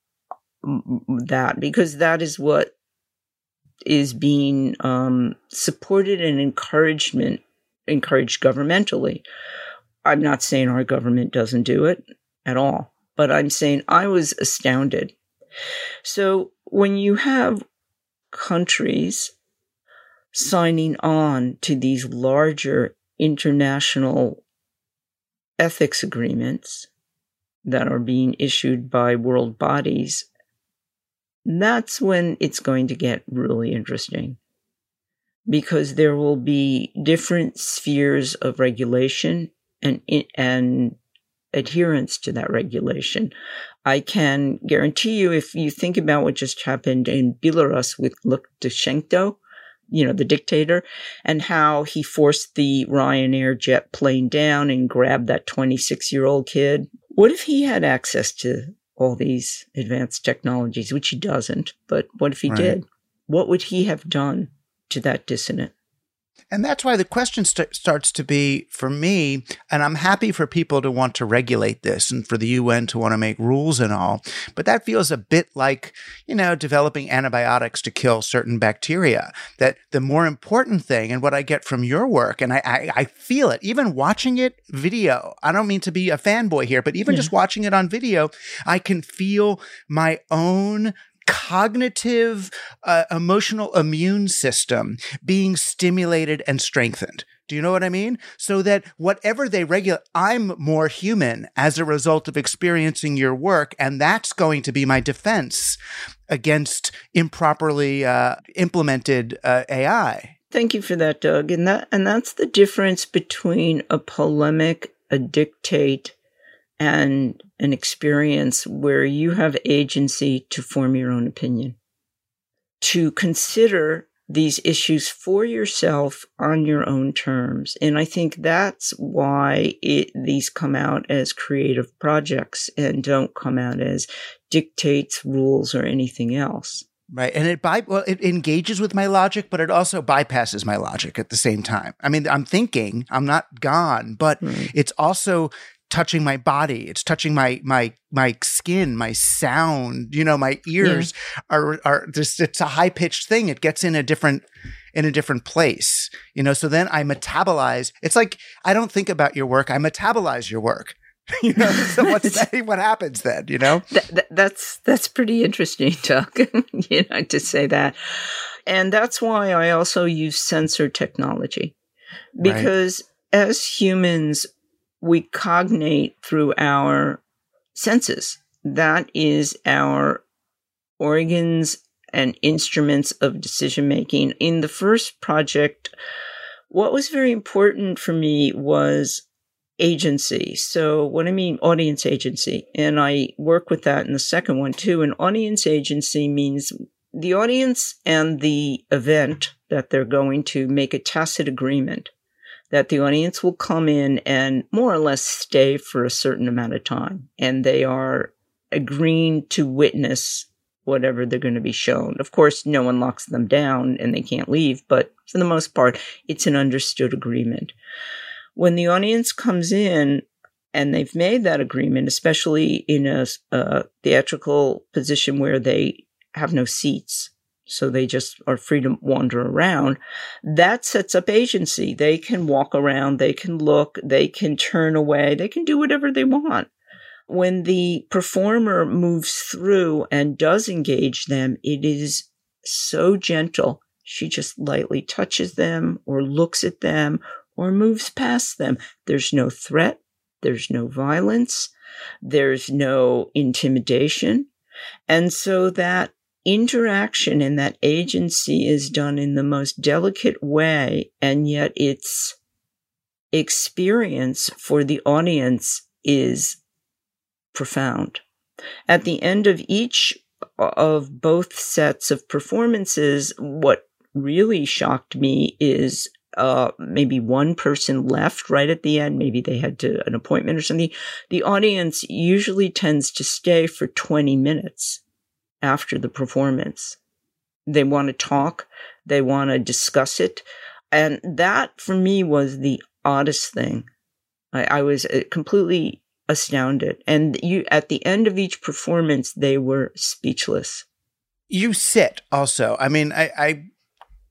that because that is what is being um, supported and encouragement encouraged governmentally I'm not saying our government doesn't do it at all, but I'm saying I was astounded. So when you have countries signing on to these larger international ethics agreements that are being issued by world bodies, that's when it's going to get really interesting because there will be different spheres of regulation and and adherence to that regulation. I can guarantee you, if you think about what just happened in Belarus with Lukashenko, you know, the dictator, and how he forced the Ryanair jet plane down and grabbed that 26 year old kid. What if he had access to all these advanced technologies, which he doesn't, but what if he right. did? What would he have done to that dissident? And that's why the question st- starts to be for me, and I'm happy for people to want to regulate this and for the UN to want to make rules and all, but that feels a bit like, you know, developing antibiotics to kill certain bacteria. That the more important thing, and what I get from your work, and I, I, I feel it, even watching it video, I don't mean to be a fanboy here, but even yeah. just watching it on video, I can feel my own cognitive, uh, emotional immune system being stimulated and strengthened. Do you know what I mean? So that whatever they regulate, I'm more human as a result of experiencing your work. And that's going to be my defense against improperly uh, implemented uh, AI. Thank you for that, Doug. And that, and that's the difference between a polemic, a dictate, and an experience where you have agency to form your own opinion, to consider these issues for yourself on your own terms. And I think that's why it, these come out as creative projects and don't come out as dictates, rules, or anything else. Right. And it by well, it engages with my logic, but it also bypasses my logic at the same time. I mean, I'm thinking, I'm not gone, but mm. it's also touching my body. It's touching my my my skin my sound you know my ears yeah. are are just it's a high pitched thing. It gets in a different in a different place you know? So then i metabolize. It's like i don't think about your work. I metabolize your work. You know so what's that, what happens then you know? That, that, that's that's pretty interesting Doug. you know to say that. And that's why I also use sensor technology. Because right. as humans, we cognate through our senses. That is our organs and instruments of decision making. In the first project, what was very important for me was agency. So, what I mean, audience agency. And I work with that in the second one too. An audience agency means the audience and the event that they're going to make a tacit agreement that the audience will come in and more or less stay for a certain amount of time. And they are agreeing to witness whatever they're going to be shown. Of course, no one locks them down and they can't leave, but for the most part, it's an understood agreement. When the audience comes in and they've made that agreement, especially in a, a uh, theatrical position where they have no seats, so they just are free to wander around. That sets up agency. They can walk around, they can look, they can turn away, they can do whatever they want. When the performer moves through and does engage them, it is so gentle. She just lightly touches them or looks at them or moves past them. There's no threat. There's no violence. There's no intimidation. And so that interaction and that agency is done in the most delicate way. And yet its experience for the audience is profound. At the end of each of both sets of performances, what really shocked me is uh, maybe one person left right at the end. Maybe they had to, an appointment or something. The audience usually tends to stay for 20 minutes after the performance. They want to talk. They want to discuss it. And that for me was the oddest thing. I, I was uh, completely astounded. And you, at the end of each performance, they were speechless. You sit also. I mean, I, I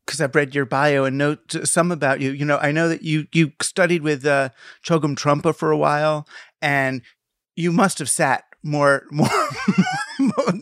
because I've read your bio and know some about you. You know, I know that you you studied with uh, Chogyam Trungpa for a while, and you must have sat more more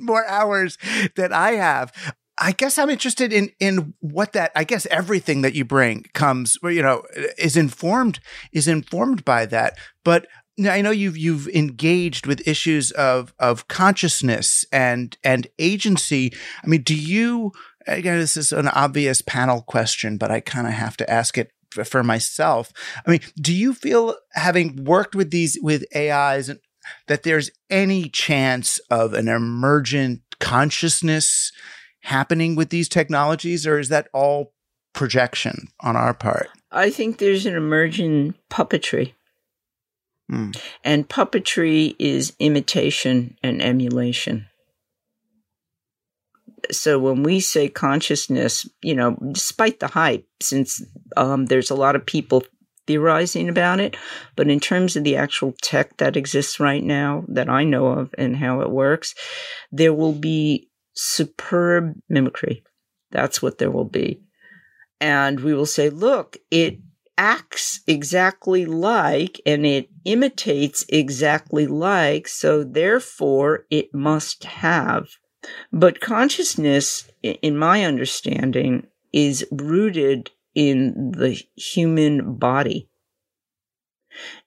more hours than I have. I guess I'm interested in in what that I guess everything that you bring comes you know is informed is informed by that. But I know you've you've engaged with issues of of consciousness and and agency. I mean, do you again this is an obvious panel question, but I kind of have to ask it for myself. I mean, do you feel having worked with these with AIs that there's any chance of an emergent consciousness happening with these technologies or is that all projection on our part? I think there's an emergent puppetry Mm. And puppetry is imitation and emulation. So when we say consciousness, you know, despite the hype, since um, there's a lot of people theorizing about it, but in terms of the actual tech that exists right now that I know of and how it works, there will be superb mimicry. That's what there will be. And we will say, look, it acts exactly like and it imitates exactly like, so therefore it must have. But consciousness, in my understanding, is rooted in the human body.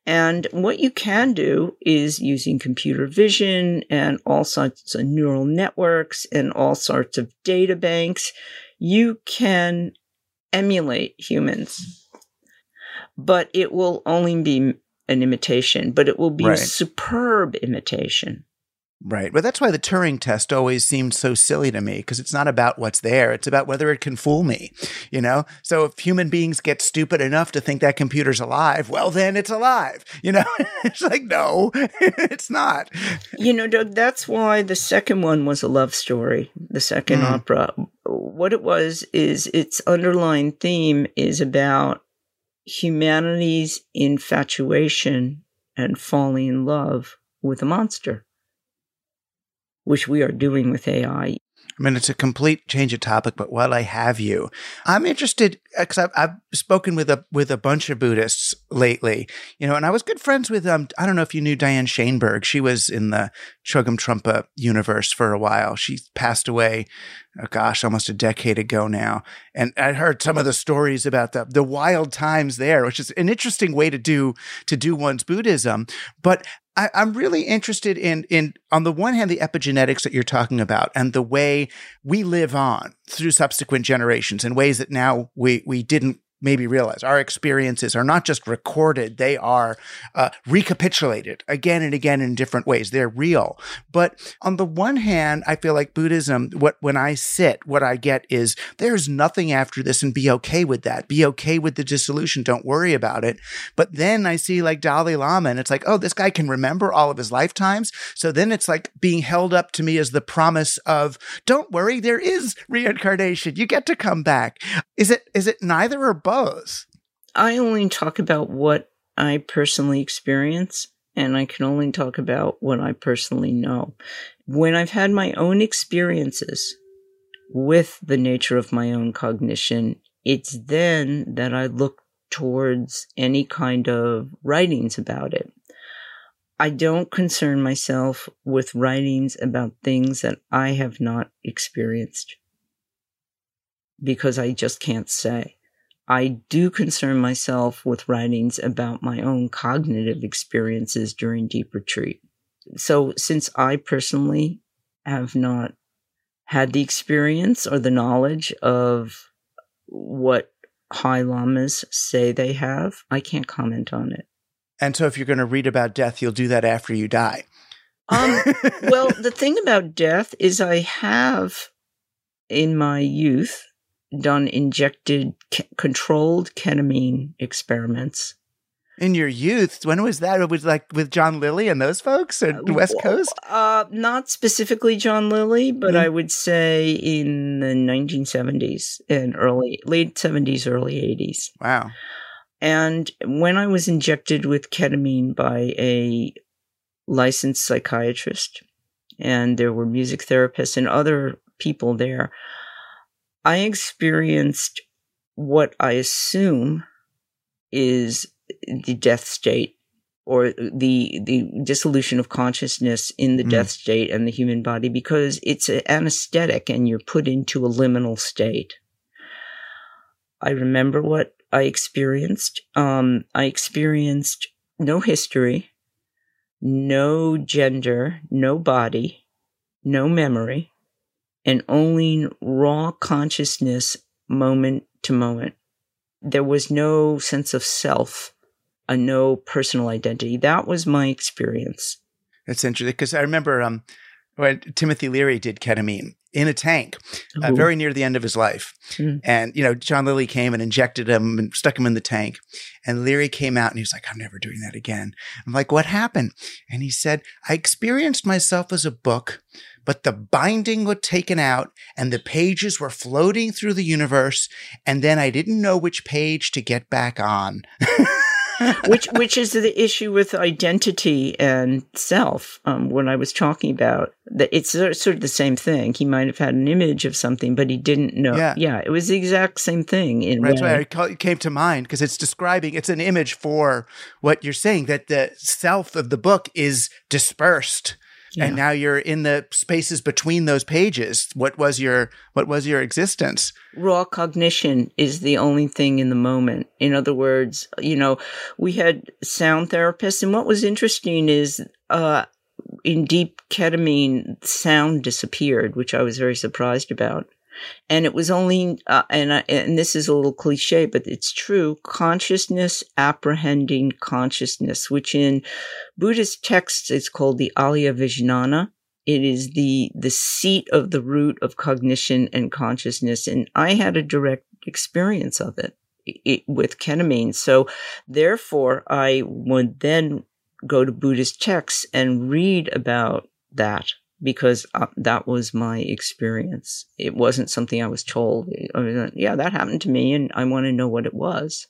And what you can do is using computer vision and all sorts of neural networks and all sorts of data banks, you can emulate humans but it will only be an imitation, but it will be right. a superb imitation. Right. Well, that's why the Turing test always seemed so silly to me because it's not about what's there. It's about whether it can fool me, you know? So if human beings get stupid enough to think that computer's alive, well, then it's alive, you know? it's like, no, it's not. You know, Doug, that's why the second one was a love story, the second mm. opera. What it was is its underlying theme is about humanity's infatuation and falling in love with a monster, which we are doing with AI. I mean, it's a complete change of topic, but while I have you, I'm interested because I've, I've spoken with a with a bunch of Buddhists lately, you know, and I was good friends with um. I don't know if you knew Diane Shainberg. She was in the Chogyam Trungpa universe for a while. She passed away, oh gosh, almost a decade ago now. And I heard some of the stories about the the wild times there, which is an interesting way to do to do one's Buddhism. But I, am really interested in in on the one hand the epigenetics that you're talking about and the way we live on through subsequent generations in ways that now we we didn't maybe realize our experiences are not just recorded, they are uh, recapitulated again and again in different ways. They're real. But on the one hand, I feel like Buddhism, what when I sit, what I get is there's nothing after this and be okay with that. Be okay with the dissolution. Don't worry about it. But then I see like Dalai Lama and it's like, oh, this guy can remember all of his lifetimes. So then it's like being held up to me as the promise of, don't worry, there is reincarnation. You get to come back. Is it is it neither or both? I only talk about what I personally experience, and I can only talk about what I personally know. When I've had my own experiences with the nature of my own cognition, it's then that I look towards any kind of writings about it. I don't concern myself with writings about things that I have not experienced because I just can't say. I do concern myself with writings about my own cognitive experiences during deep retreat. So, since I personally have not had the experience or the knowledge of what high lamas say they have, I can't comment on it. And so, if you're going to read about death, you'll do that after you die. Um, well, the thing about death is, I have in my youth done injected controlled ketamine experiments. In your youth, when was that? It was like with John Lilly and those folks, or uh, West Coast? Uh, not specifically John Lilly, but mm. I would say in the 1970s and early, late 70s, early 80s. Wow. And when I was injected with ketamine by a licensed psychiatrist, and there were music therapists and other people there, I experienced what I assume is the death state or the the dissolution of consciousness in the mm. death state and the human body because it's an anesthetic and you're put into a liminal state. I remember what I experienced. Um, I experienced no history, no gender, no body, no memory and only raw consciousness moment to moment. There was no sense of self, a no personal identity. That was my experience. That's interesting because I remember um, when Timothy Leary did ketamine in a tank, uh, very near the end of his life. Mm. And, you know, John Lilly came and injected him and stuck him in the tank. And Leary came out and he was like, I'm never doing that again. I'm like, what happened? And he said, I experienced myself as a book but the binding was taken out and the pages were floating through the universe. And then I didn't know which page to get back on. which which is the issue with identity and self. Um, when I was talking about that, it's sort of the same thing. He might have had an image of something, but he didn't know. Yeah, yeah it was the exact same thing. In right, that's why it came to mind because it's describing. It's an image for what you're saying that the self of the book is dispersed yeah. and now you're in the spaces between those pages. What was your what was your existence? Raw cognition is the only thing in the moment. In other words you know we had sound therapists and what was interesting is uh in deep ketamine sound disappeared which i was very surprised about and it was only, uh, and, I, and this is a little cliche, but it's true, consciousness apprehending consciousness, which in Buddhist texts is called the Alaya Vijnana. It is the, the seat of the root of cognition and consciousness. And I had a direct experience of it, it with ketamine. So therefore, I would then go to Buddhist texts and read about that because uh, that was my experience. It wasn't something I was told. I mean, yeah, that happened to me, and I want to know what it was.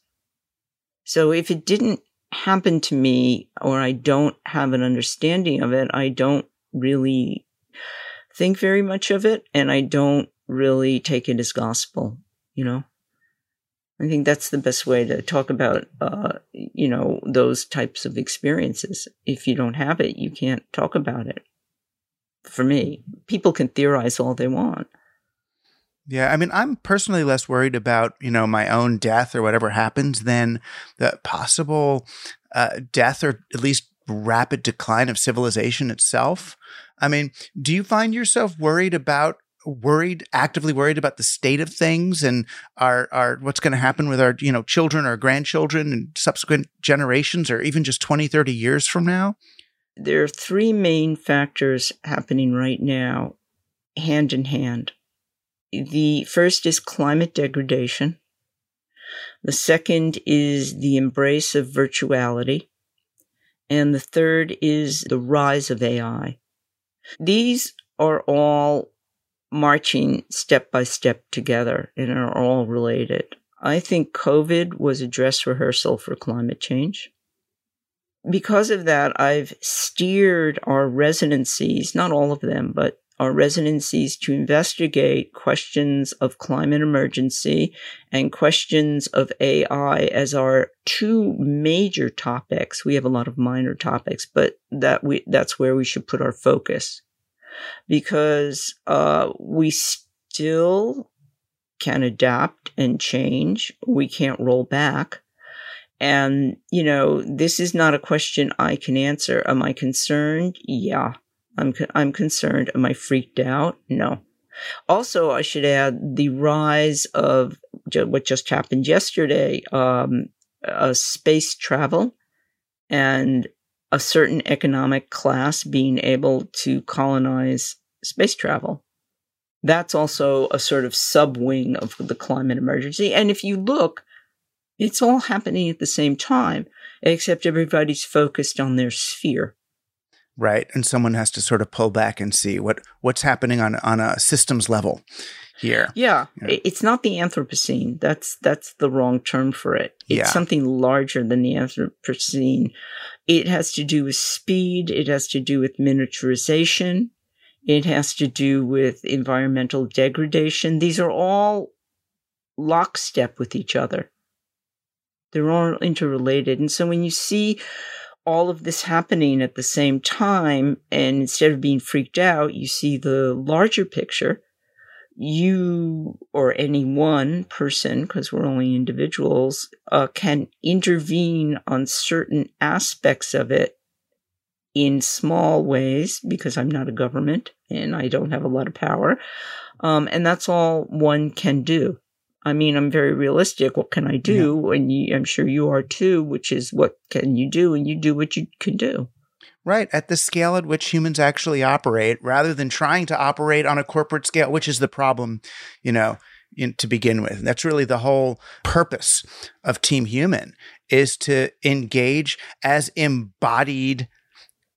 So if it didn't happen to me, or I don't have an understanding of it, I don't really think very much of it and I don't really take it as gospel, you know? I think that's the best way to talk about, uh, you know, those types of experiences. If you don't have it, you can't talk about it. For me, people can theorize all they want. Yeah, I mean, I'm personally less worried about you know my own death or whatever happens than the possible uh, death or at least rapid decline of civilization itself. I mean, do you find yourself worried about worried actively worried about the state of things and our our what's going to happen with our you know children or grandchildren and subsequent generations or even just 20 30 years from now there are three main factors happening right now hand in hand the first is climate degradation the second is the embrace of virtuality and the third is the rise of ai these are all marching step by step together and are all related. I think COVID was a dress rehearsal for climate change. Because of that, I've steered our residencies, not all of them, but our residencies to investigate questions of climate emergency and questions of AI as our two major topics. We have a lot of minor topics, but that we, that's where we should put our focus because uh, we still can adapt and change. We can't roll back. And, you know, this is not a question I can answer. Am I concerned? Yeah, I'm, I'm concerned. Am I freaked out? No. Also, I should add the rise of what just happened yesterday, um, uh, space travel and a certain economic class being able to colonize space travel. That's also a sort of subwing of the climate emergency. And if you look, it's all happening at the same time, except everybody's focused on their sphere. Right. And someone has to sort of pull back and see what, what's happening on, on a systems level here. Yeah. It's not the Anthropocene. That's that's the wrong term for it. It's yeah. something larger than the Anthropocene. It has to do with speed, it has to do with miniaturization, it has to do with environmental degradation. These are all lockstep with each other. They're all interrelated. And so when you see all of this happening at the same time, and instead of being freaked out, you see the larger picture, you or any one person, because we're only individuals, uh, can intervene on certain aspects of it in small ways because I'm not a government and I don't have a lot of power. Um, and that's all one can do. I mean, I'm very realistic. What can I do? Yeah. And you, I'm sure you are too, which is what can you do? And you do what you can do. Right, at the scale at which humans actually operate, rather than trying to operate on a corporate scale, which is the problem, you know, in, to begin with. That's really the whole purpose of Team Human is to engage as embodied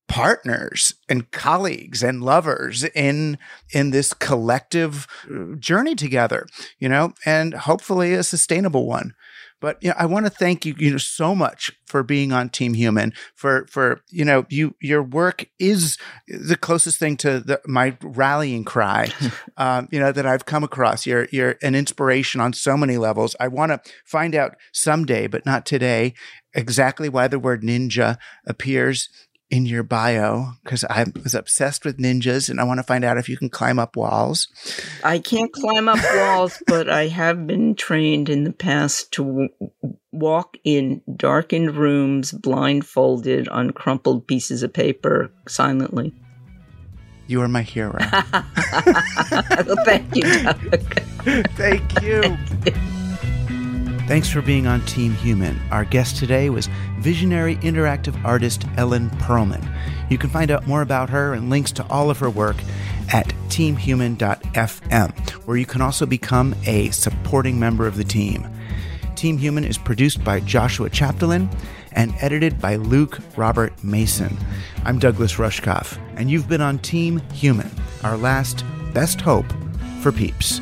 partners and colleagues and lovers in in this collective uh, journey together you know and hopefully a sustainable one but you know, I want to thank you, you know, so much for being on Team Human. For for you know, you your work is the closest thing to the, my rallying cry, um, you know, that I've come across. You're you're an inspiration on so many levels. I want to find out someday, but not today, exactly why the word ninja appears in your bio because I was obsessed with ninjas and I want to find out if you can climb up walls. I can't climb up walls, but I have been trained in the past to w- walk in darkened rooms blindfolded on crumpled pieces of paper silently. You are my hero. well, thank you, Doug. thank you. Thank you. Thanks for being on Team Human. Our guest today was visionary interactive artist Ellen Pearlman. You can find out more about her and links to all of her work at teamhuman.fm, where you can also become a supporting member of the team. Team Human is produced by Joshua Chapdelaine and edited by Luke Robert Mason. I'm Douglas Rushkoff, and you've been on Team Human, our last best hope for peeps.